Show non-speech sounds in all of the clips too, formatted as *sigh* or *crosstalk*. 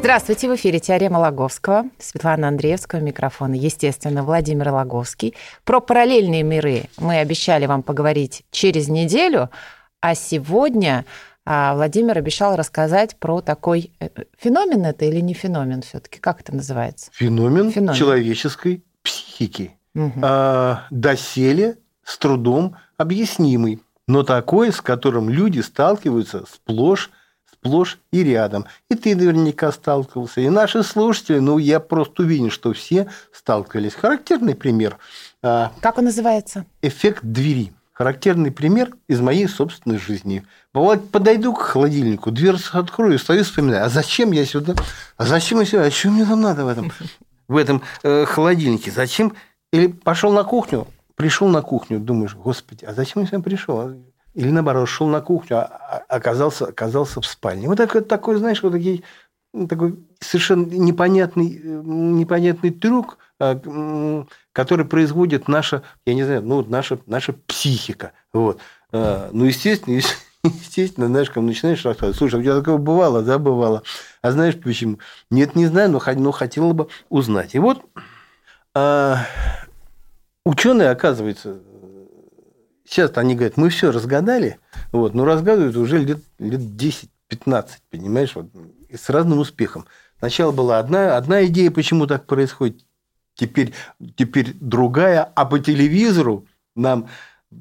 Здравствуйте, в эфире «Теорема Логовского». Светлана Андреевского, микрофон. Естественно, Владимир Логовский. Про параллельные миры мы обещали вам поговорить через неделю, а сегодня а, Владимир обещал рассказать про такой э, феномен это или не феномен все-таки? Как это называется? Феномен, Феномен. человеческой психики. Мгм. А, доселе с трудом объяснимый, но такой, с которым люди сталкиваются сплошь, сплошь и рядом. И ты наверняка сталкивался, и наши слушатели, ну, я просто уверен, что все сталкивались. Характерный пример а, Как он называется? эффект двери. Характерный пример из моей собственной жизни. Бывает, подойду к холодильнику, дверцу открою, стою, вспоминаю, а зачем я сюда? А зачем я сюда? А что мне там надо в этом, в этом э, холодильнике? Зачем? Или пошел на кухню, пришел на кухню, думаешь, господи, а зачем я сюда пришел? Или наоборот, шел на кухню, а а оказался, оказался в спальне. Вот такой, такой знаешь, вот такие, такой совершенно непонятный, непонятный трюк, а, который производит наша, я не знаю, ну, наша, наша психика. Вот. А, Ну, естественно, ес- *laughs* естественно, знаешь, когда начинаешь рассказывать, слушай, у тебя такое бывало, да, бывало. А знаешь почему? Нет, не знаю, но, но хотела бы узнать. И вот ученые, оказывается, сейчас они говорят, мы все разгадали, вот, но разгадывают уже лет, лет 10-15, понимаешь, вот, и с разным успехом. Сначала была одна, одна идея, почему так происходит, теперь, теперь другая, а по телевизору нам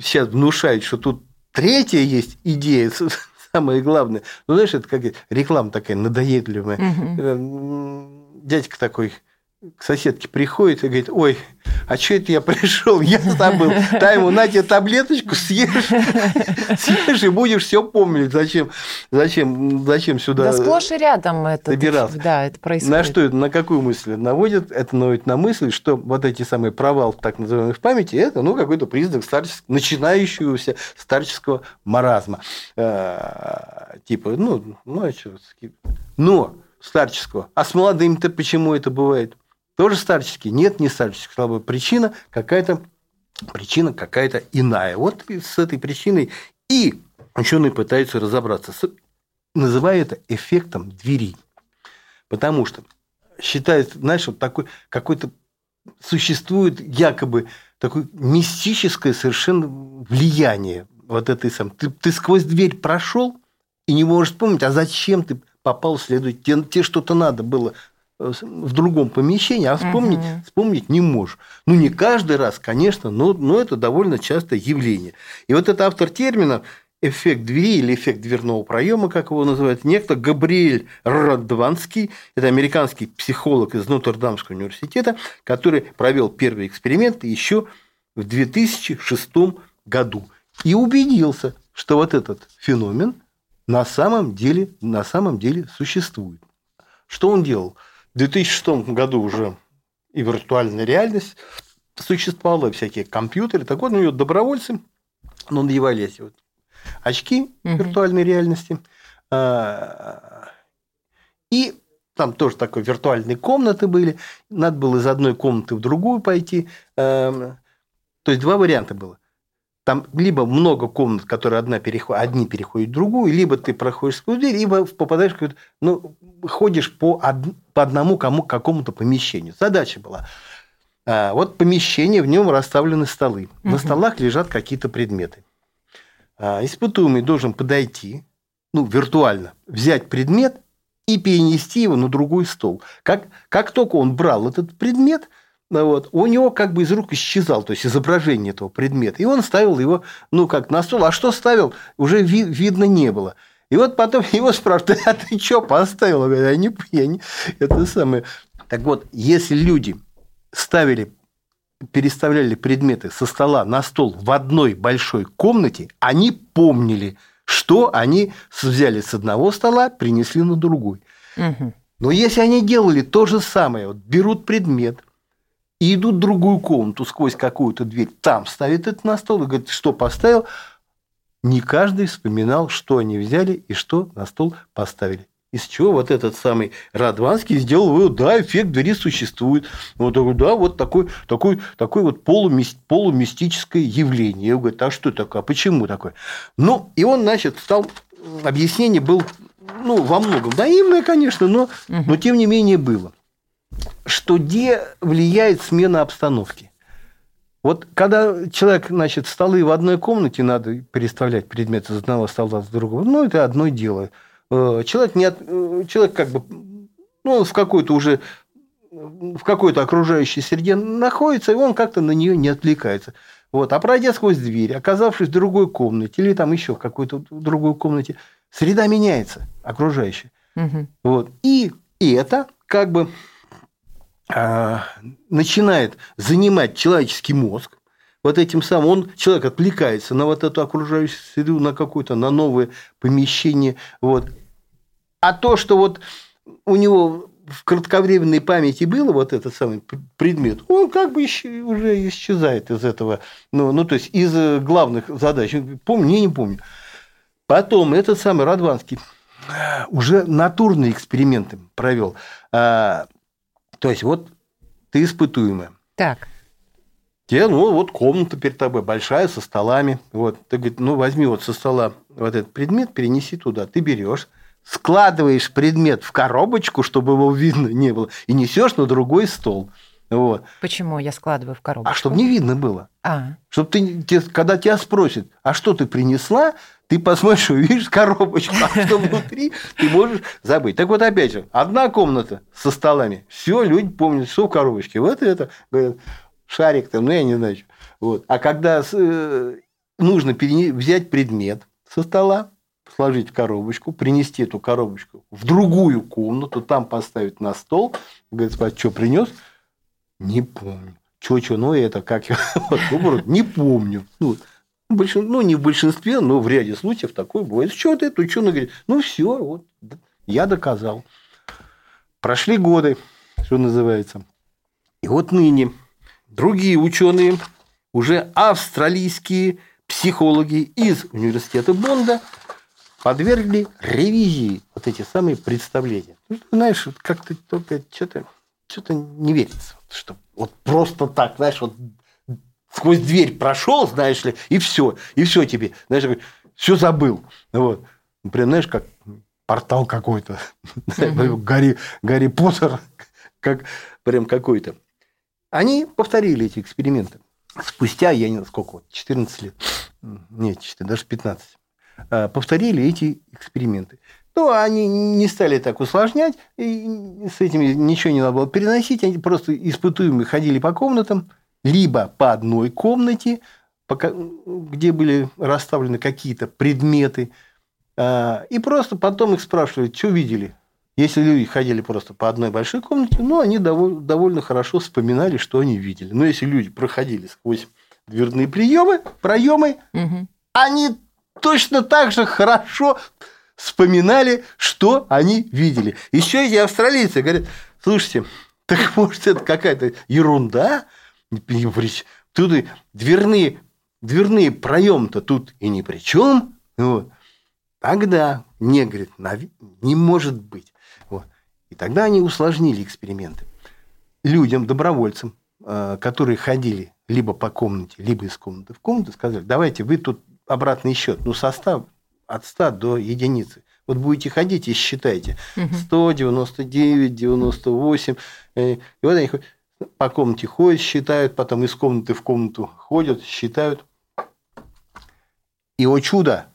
сейчас внушают, что тут третья есть идея, *laughs* самое главное. Ну, знаешь, это как реклама такая надоедливая. Эм, Дядька такой к соседке приходит и говорит, ой, а что это я пришел, я забыл. Дай ему, на тебе таблеточку, съешь, съешь и будешь все помнить. Зачем, зачем, зачем сюда Да сплошь и рядом это. добирался. Да, это происходит. на что это, на какую мысль наводит? Это наводит на мысль, что вот эти самые провалы, так называемые в памяти, это ну, какой-то признак старческого, начинающегося старческого маразма. Э, Типа, ну, ну, а ски- но старческого. А с молодыми-то почему это бывает? Тоже старческий? Нет, не старческий. Слабая причина какая-то причина какая-то иная. Вот с этой причиной и ученые пытаются разобраться. Называя это эффектом двери. Потому что считается, знаешь, вот такой какой-то существует якобы такое мистическое совершенно влияние вот этой самой. Ты, ты сквозь дверь прошел и не можешь вспомнить, а зачем ты попал следовать. Тебе, тебе что-то надо было в другом помещении, а вспомнить, Мгм. вспомнить не можешь. Ну, не каждый раз, конечно, но, но это довольно частое явление. И вот это автор термина эффект двери или эффект дверного проема, как его называют, некто Габриэль Радванский, это американский психолог из Нотр-Дамского университета, который провел первый эксперимент еще в 2006 году и убедился, что вот этот феномен на самом деле, на самом деле существует. Что он делал? В 2006 году уже и виртуальная реальность существовала, и всякие компьютеры. Так вот, у него добровольцы ну, надевали эти вот очки Мгм. виртуальной реальности. А, И там тоже такой виртуальные комнаты были. Надо было из одной комнаты в другую пойти. Эм, То есть два варианта было. Там либо много комнат, которые одна переход... одни переходят в другую, либо ты проходишь сквозь дверь, либо попадаешь в. Ну, ходишь по, од- по одному кому... какому-то помещению. Задача была. А, вот помещение, в нем расставлены столы. На Мгм. столах лежат какие-то предметы. А, Испытуемый должен подойти, ну, виртуально, взять предмет и перенести его на другой стол. Как, как только он брал этот предмет, ну вот, у него как бы из рук исчезал, то есть изображение этого предмета. И он ставил его, ну, как на стол. А что ставил, уже ви- видно не было. И вот потом *laughs* его спрашивают, а ты что поставил? Он говорит, я не, я не... Это самое. Так вот, если люди ставили переставляли предметы со стола на стол в одной большой комнате, они помнили, что они взяли с одного стола, принесли на другой. Мгм. Но если они делали то же самое, вот берут предмет, и идут в другую комнату сквозь какую-то дверь, там ставят это на стол и говорят, что поставил. Не каждый вспоминал, что они взяли и что на стол поставили. Из чего вот этот самый Радванский сделал вывод, да, эффект двери существует. Вот такой, да, вот такой, такой, такой вот полумист, полумистическое явление. Я говорю, а что такое, а почему такое? Ну, и он, значит, стал, объяснение был, ну, во многом наивное, конечно, но, но тем не менее было. Что где влияет смена обстановки? Вот когда человек, значит, столы в одной комнате надо переставлять предметы с одного стола с другого, ну, это одно дело – Э, человек, не от, э, человек как бы ну, в какой-то уже в какой-то окружающей среде находится, и он как-то на нее не отвлекается. Вот. А пройдя сквозь дверь, оказавшись в другой комнате или там еще в какой-то другой комнате, среда меняется окружающая. Угу. Вот. И, и это как бы начинает занимать человеческий мозг, вот этим самым он, человек отвлекается на вот эту окружающую среду, на какое-то, на новое помещение. Вот. А то, что вот у него в кратковременной памяти было вот этот самый предмет, он как бы уже исчезает из этого, ну, ну то есть из главных задач. Помню, не, не помню. Потом этот самый Радванский уже натурные эксперименты провел. То есть вот ты испытуемая. Так. Тебе, ну, вот комната перед тобой большая, со столами. Вот. Ты говоришь, ну, возьми вот со стола вот этот предмет, перенеси туда. Ты берешь, складываешь предмет в коробочку, чтобы его видно не было, и несешь на другой стол. Вот. Почему я складываю в коробочку? А чтобы не видно было. А. Чтобы ты, когда тебя спросят, а что ты принесла, ты посмотришь, *laughs* увидишь коробочку, а что внутри, ты можешь забыть. Так вот, опять же, одна комната со столами, все, люди помнят, что в коробочке. Вот это, говорят, шарик там, ну, я не знаю. Вот. А когда э, нужно взять предмет со стола, сложить в коробочку, принести эту коробочку в другую комнату, там поставить на стол, говорит, что принес? Не помню. Что, ну это как я, *laughs* вот, не помню. Ну, большин, ну, не в большинстве, но в ряде случаев такое бывает. Что ты это, что? Он говорит, ну, все, вот, я доказал. Прошли годы, что называется. И вот ныне Другие ученые, уже австралийские психологи из университета Бонда, подвергли ревизии вот эти самые представления. Ну, знаешь, как-то только что-то что-то не верится, что вот просто так, знаешь, вот сквозь дверь прошел, знаешь ли, и все, и все тебе, знаешь, все забыл. Вот. Прям, знаешь, как портал какой-то, *laughs* Гарри, Гарри Поттер, как прям какой-то. Они повторили эти эксперименты. Спустя, я не знаю, сколько, вот, 14 лет, нет, даже 15, а, повторили эти эксперименты. Ну, они не стали так усложнять, и с этим ничего не надо было переносить, они просто испытуемые ходили по комнатам, либо по одной комнате, где были расставлены какие-то предметы, а, и просто потом их спрашивали, что видели, если люди ходили просто по одной большой комнате, ну, они довольно, довольно хорошо вспоминали, что они видели. Но если люди проходили сквозь дверные приемы, проемы, угу. они точно так же хорошо вспоминали, что они видели. Еще эти австралийцы говорят, слушайте, так может это какая-то ерунда? Тут и дверные, дверные проемы-то тут и ни при чем. Вот. Тогда не, говорит, не может быть. И тогда они усложнили эксперименты. Людям, добровольцам, э, которые ходили либо по комнате, либо из комнаты в комнату, сказали, давайте вы тут обратный счет, ну, состав от 100 до единицы. Вот будете ходить и считайте. 100, 99, 98. И вот они по комнате ходят, считают, потом из комнаты в комнату ходят, считают. И, о чудо,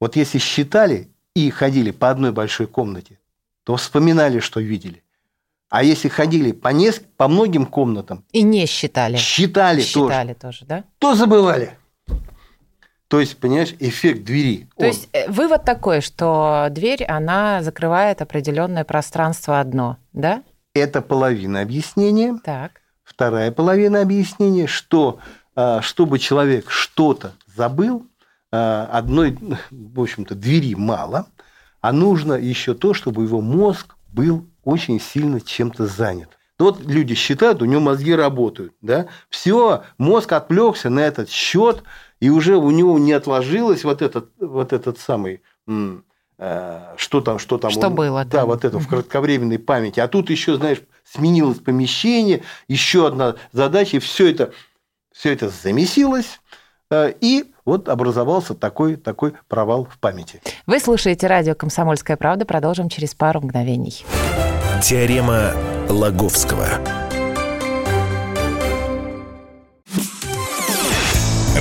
вот если считали и ходили по одной большой комнате, то вспоминали, что видели. А если ходили по, неск... по многим комнатам... И не считали. Считали, считали тоже. тоже, да? То забывали. То есть, понимаешь, эффект двери. То он... есть э, вывод такой, что дверь, она закрывает определенное пространство одно, да? Это половина объяснения. Так. Вторая половина объяснения, что а, чтобы человек что-то забыл, а, одной, в общем-то, двери мало – а нужно еще то, чтобы его мозг был очень сильно чем-то занят. Вот люди считают, у него мозги работают. Да? Все, мозг отвлекся на этот счет, и уже у него не отложилось вот этот, вот этот самый э, что там, что там. Что было, да. Да, вот это в кратковременной памяти. А тут еще, знаешь, сменилось помещение, еще одна задача, и все это, все это замесилось, э, и вот образовался такой, такой провал в памяти. Вы слушаете радио «Комсомольская правда». Продолжим через пару мгновений. Теорема Лаговского.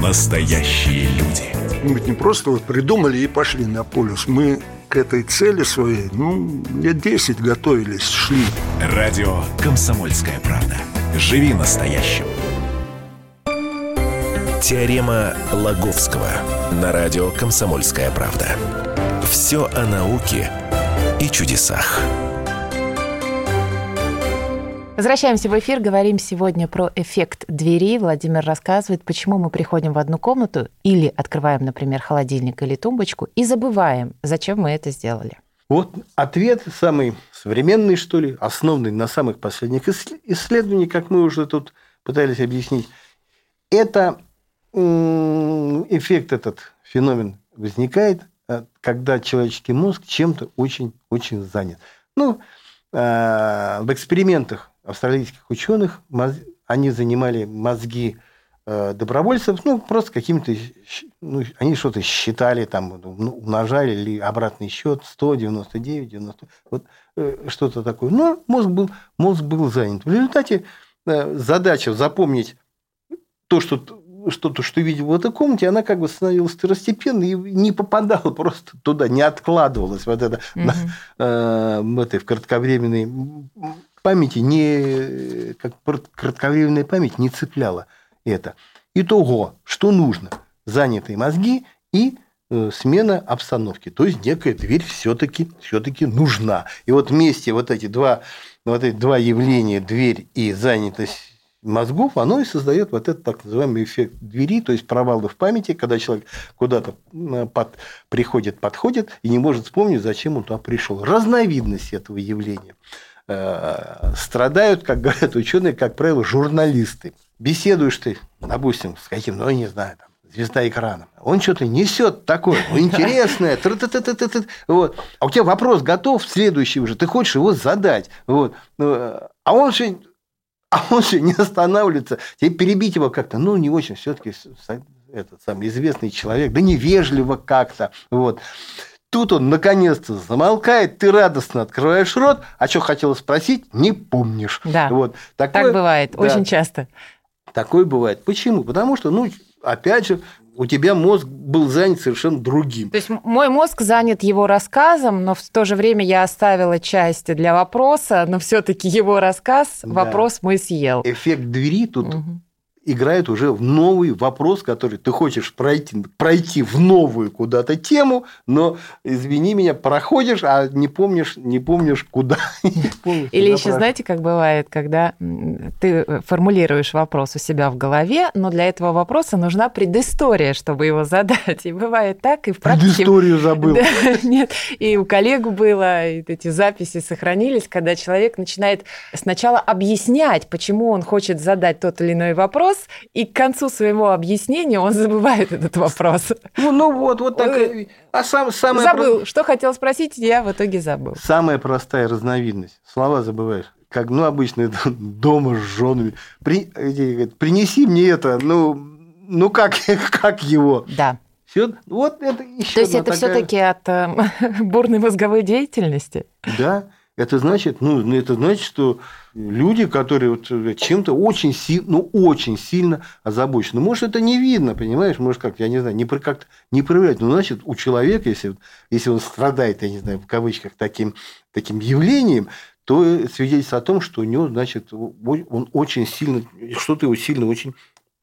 настоящие люди. Мы ведь не просто вот придумали и пошли на полюс. Мы к этой цели своей, ну, лет 10 готовились, шли. Радио «Комсомольская правда». Живи настоящим. Теорема Лаговского на радио «Комсомольская правда». Все о науке и чудесах. Возвращаемся в эфир. Говорим сегодня про эффект двери. Владимир рассказывает, почему мы приходим в одну комнату или открываем, например, холодильник или тумбочку и забываем, зачем мы это сделали. Вот ответ самый современный, что ли, основанный на самых последних исследованиях, как мы уже тут пытались объяснить. Это эффект, этот феномен возникает, э, когда человеческий мозг чем-то очень-очень занят. Ну, э, в экспериментах австралийских ученых, они занимали мозги э, добровольцев, ну, просто какими-то, ну, они что-то считали, там, ну, умножали или обратный счет 199, 90, вот э, что-то такое. Но мозг был, мозг был занят. В результате э, задача запомнить то, что что-то, что видел в этой комнате, она как бы становилась второстепенной и не попадала просто туда, не откладывалась вот это mm-hmm. на, э, в этой в кратковременной памяти не, как кратковременная память не цепляла это. Итого, что нужно? Занятые мозги и э, смена обстановки. То есть некая дверь все-таки все нужна. И вот вместе вот эти два, вот эти два явления, дверь и занятость мозгов, оно и создает вот этот так называемый эффект двери, то есть провалы в памяти, когда человек куда-то под, приходит, подходит и не может вспомнить, зачем он туда пришел. Разновидность этого явления. Э, страдают, как говорят ученые, как правило, журналисты. Беседуешь ты, допустим, с каким, ну, я не знаю, там, звезда экрана. Он что-то несет такое, ну, интересное. Вот. А у тебя вопрос готов, следующий уже, ты хочешь его задать. Вот. Ну, а он же а он же не останавливается. Тебе перебить его как-то, ну, не очень все-таки этот самый известный человек, да невежливо как-то. Вот. Тут он наконец-то замолкает, ты радостно открываешь рот, а что хотела спросить, не помнишь. Да, вот. Такое, так бывает, да, очень часто. Такое бывает. Почему? Потому что, ну, опять же, у тебя мозг был занят совершенно другим. То есть мой мозг занят его рассказом, но в то же время я оставила части для вопроса, но все-таки его рассказ, да. вопрос мой съел. Эффект двери тут угу играет уже в новый вопрос, который ты хочешь пройти, пройти в новую куда-то тему, но, извини меня, проходишь, а не помнишь, не помнишь, куда. *laughs* Или еще, знаете, как бывает, когда ты формулируешь вопрос у себя в голове, но для этого вопроса нужна предыстория, чтобы его задать. И бывает так, и в практике... Предысторию забыл. *laughs* нет, и у коллег было, и эти записи сохранились, когда человек начинает сначала объяснять, почему он хочет задать тот или иной вопрос, вопрос, и к концу своего объяснения он *laughs* забывает этот вопрос. Ну, ну вот, вот так. А сам, самое забыл, про... что хотел спросить, я в итоге забыл. Самая простая разновидность. Слова забываешь. Как, ну, обычно *laughs* дома с женами. При, принеси мне это, ну, ну как, *laughs* как его? Да. Все, вот это еще То есть это такая... все-таки от э, бурной мозговой деятельности? Да. Это значит, ну, это значит, что люди, которые вот чем-то очень сильно, ну, очень сильно озабочены. Может, это не видно, понимаешь? Может, как, я не знаю, не про- как-то не проявлять. Но, значит, у человека, если, если он страдает, я не знаю, в кавычках, таким, таким явлением, то свидетельство о том, что у него, значит, он очень сильно, что-то его сильно очень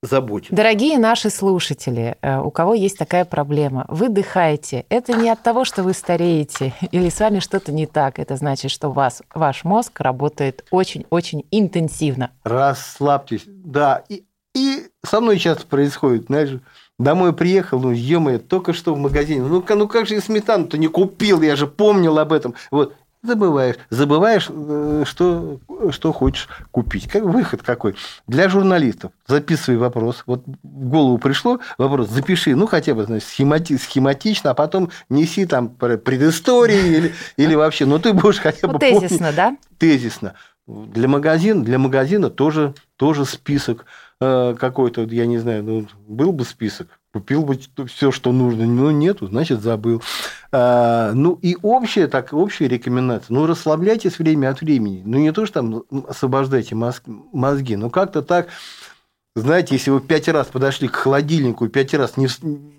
заботит. Дорогие наши слушатели, э, у кого есть такая проблема, выдыхайте. Это не от того, что вы стареете *laughs* или с вами что-то не так. Это значит, что у вас, ваш мозг работает очень-очень интенсивно. Расслабьтесь. Да, и, и со мной часто происходит, знаешь, домой приехал, ну, ё только что в магазине, ну, ну как же я сметану-то не купил, я же помнил об этом. Вот, забываешь, забываешь, э, что, что хочешь купить. Как выход какой? Для журналистов записывай вопрос. Вот в голову пришло вопрос, запиши, ну, хотя бы, значит, схемати- схематично, а потом неси там предыстории или, или вообще, ну, ты будешь хотя бы Ну, помнить тезисно, да? тезисно. Для магазина, для магазина тоже, тоже список э, какой-то, я не знаю, ну, был бы список, купил бы все, что нужно, ну, нету, значит, забыл. А, ну, и общая, так, общая рекомендация, ну, расслабляйтесь время от времени. Ну, не то, что там освобождайте мозг- мозги, но как-то так, знаете, если вы пять раз подошли к холодильнику пять раз не,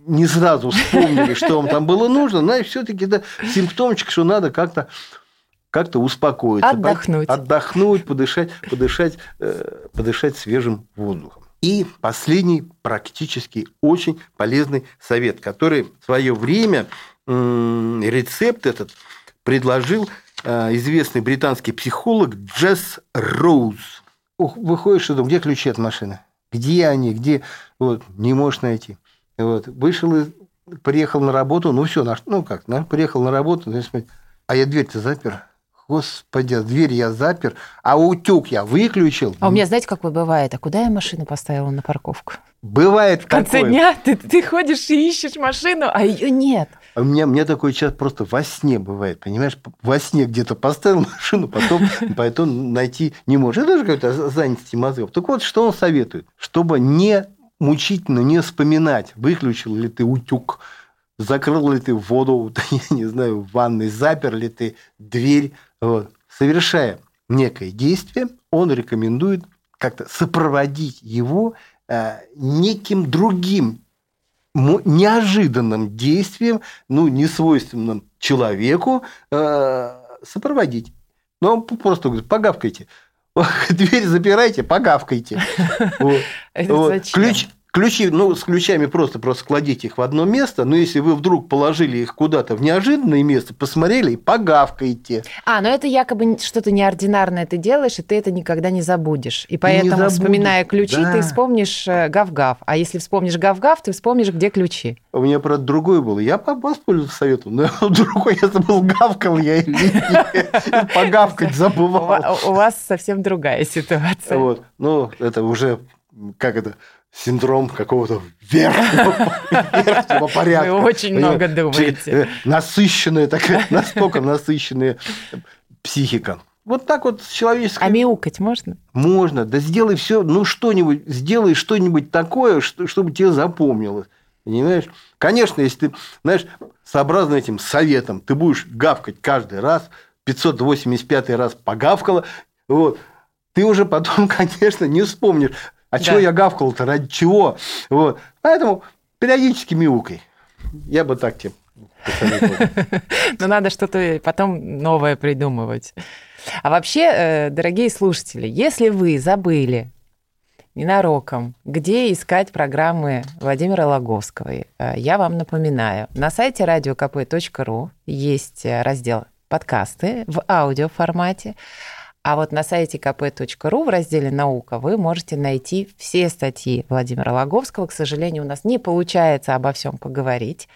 не сразу вспомнили, что вам там было нужно, значит, все-таки это симптомчик, что надо как-то как-то успокоиться. Отдохнуть. Отдохнуть, подышать, подышать, э, подышать свежим воздухом. И последний практически очень полезный совет, который в свое время рецепт этот предложил э, известный британский психолог Джесс Роуз. Ух, Выходишь и думаешь, где ключи от машины? Где они? Где? Вот, не можешь найти. Вот. Вышел из... Приехал на работу, ну все, ну как, на, приехал на работу, а я дверь-то запер. Господи, а дверь я запер, а утюг я выключил. А у меня, знаете, какое бывает? А куда я машину поставила на парковку? Бывает В конце такое. дня ты, ты ходишь и ищешь машину, а ее нет. А У меня, у меня такое сейчас просто во сне бывает, понимаешь? Во сне где-то поставил *laughs* машину, потом, потом найти не можешь. Это же какая-то занятости мозгов. Так вот, что он советует? Чтобы не мучительно не вспоминать, выключил ли ты утюг, закрыл ли ты воду, *laughs* я не знаю, в ванной, запер ли ты дверь. Вот. Совершая некое действие, он рекомендует как-то сопроводить его э, неким другим неожиданным действием, ну, несвойственным человеку, э, сопроводить. Ну, он просто говорит, погавкайте. *laughs* Дверь запирайте, погавкайте. *laughs* Ключ, ключи, ну, с ключами просто, просто кладите их в одно место, но если вы вдруг положили их куда-то в неожиданное место, посмотрели и погавкайте. А, но это якобы что-то неординарное ты делаешь, и ты это никогда не забудешь. И поэтому, забудешь, вспоминая ключи, да. ты вспомнишь э, гав-гав. А если вспомнишь гав-гав, ты вспомнишь, где ключи. У меня, правда, другое было. Я по- воспользовался советом, но *laughs* другой я забыл, гавкал я или нет. Погавкать забывал. ва- у вас совсем другая ситуация. Вот. Ну, это уже, как это, синдром какого-то верхнего, *laughs* верхнего порядка. Вы очень много думаете. Э, Насыщенная такая, *laughs* настолько насыщенная психика. Вот так вот с человеческой А мяукать можно? можно. Да сделай все, ну что-нибудь, сделай что-нибудь такое, что, чтобы тебе запомнилось. Понимаешь? Конечно, если ты, знаешь, сообразно этим советом, ты будешь гавкать каждый раз, 585 раз погавкала, вот, ты уже потом, *laughs* конечно, не вспомнишь, а чего Да. я гавкал-то, ради чего. Вот. Поэтому периодически мяукай. Я бы так тебе. *laughs* Но надо что-то потом новое придумывать. А вообще, э, дорогие слушатели, если вы забыли ненароком, где искать программы Владимира Логовского, э, я вам напоминаю, на сайте radiokp.ru есть э, раздел «Подкасты» в аудиоформате, а вот на сайте kp.ru в разделе «Наука» вы можете найти все статьи Владимира Логовского. К сожалению, у нас не получается обо всем поговорить.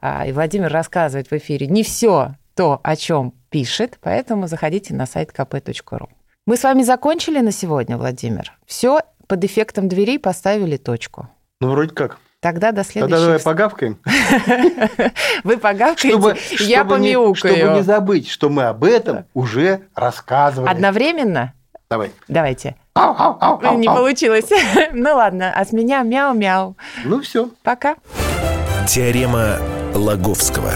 А, И Владимир рассказывает в эфире не все то, о чем пишет, поэтому заходите на сайт kp.ru. Мы с вами закончили на сегодня, Владимир. Все под эффектом дверей поставили точку. Ну, вроде как. Тогда до Тогда давай следующего. погавкаем. *laughs* Вы погавкаете, Чтобы, я помяукаю. чтобы не забыть, что мы об этом уже рассказывали. Одновременно? Давай. Давайте. Ау, ау, ау, ау, Не ау. получилось. *laughs* Ну ладно, а с меня мяу-мяу. Ну все. Пока. Теорема Лаговского.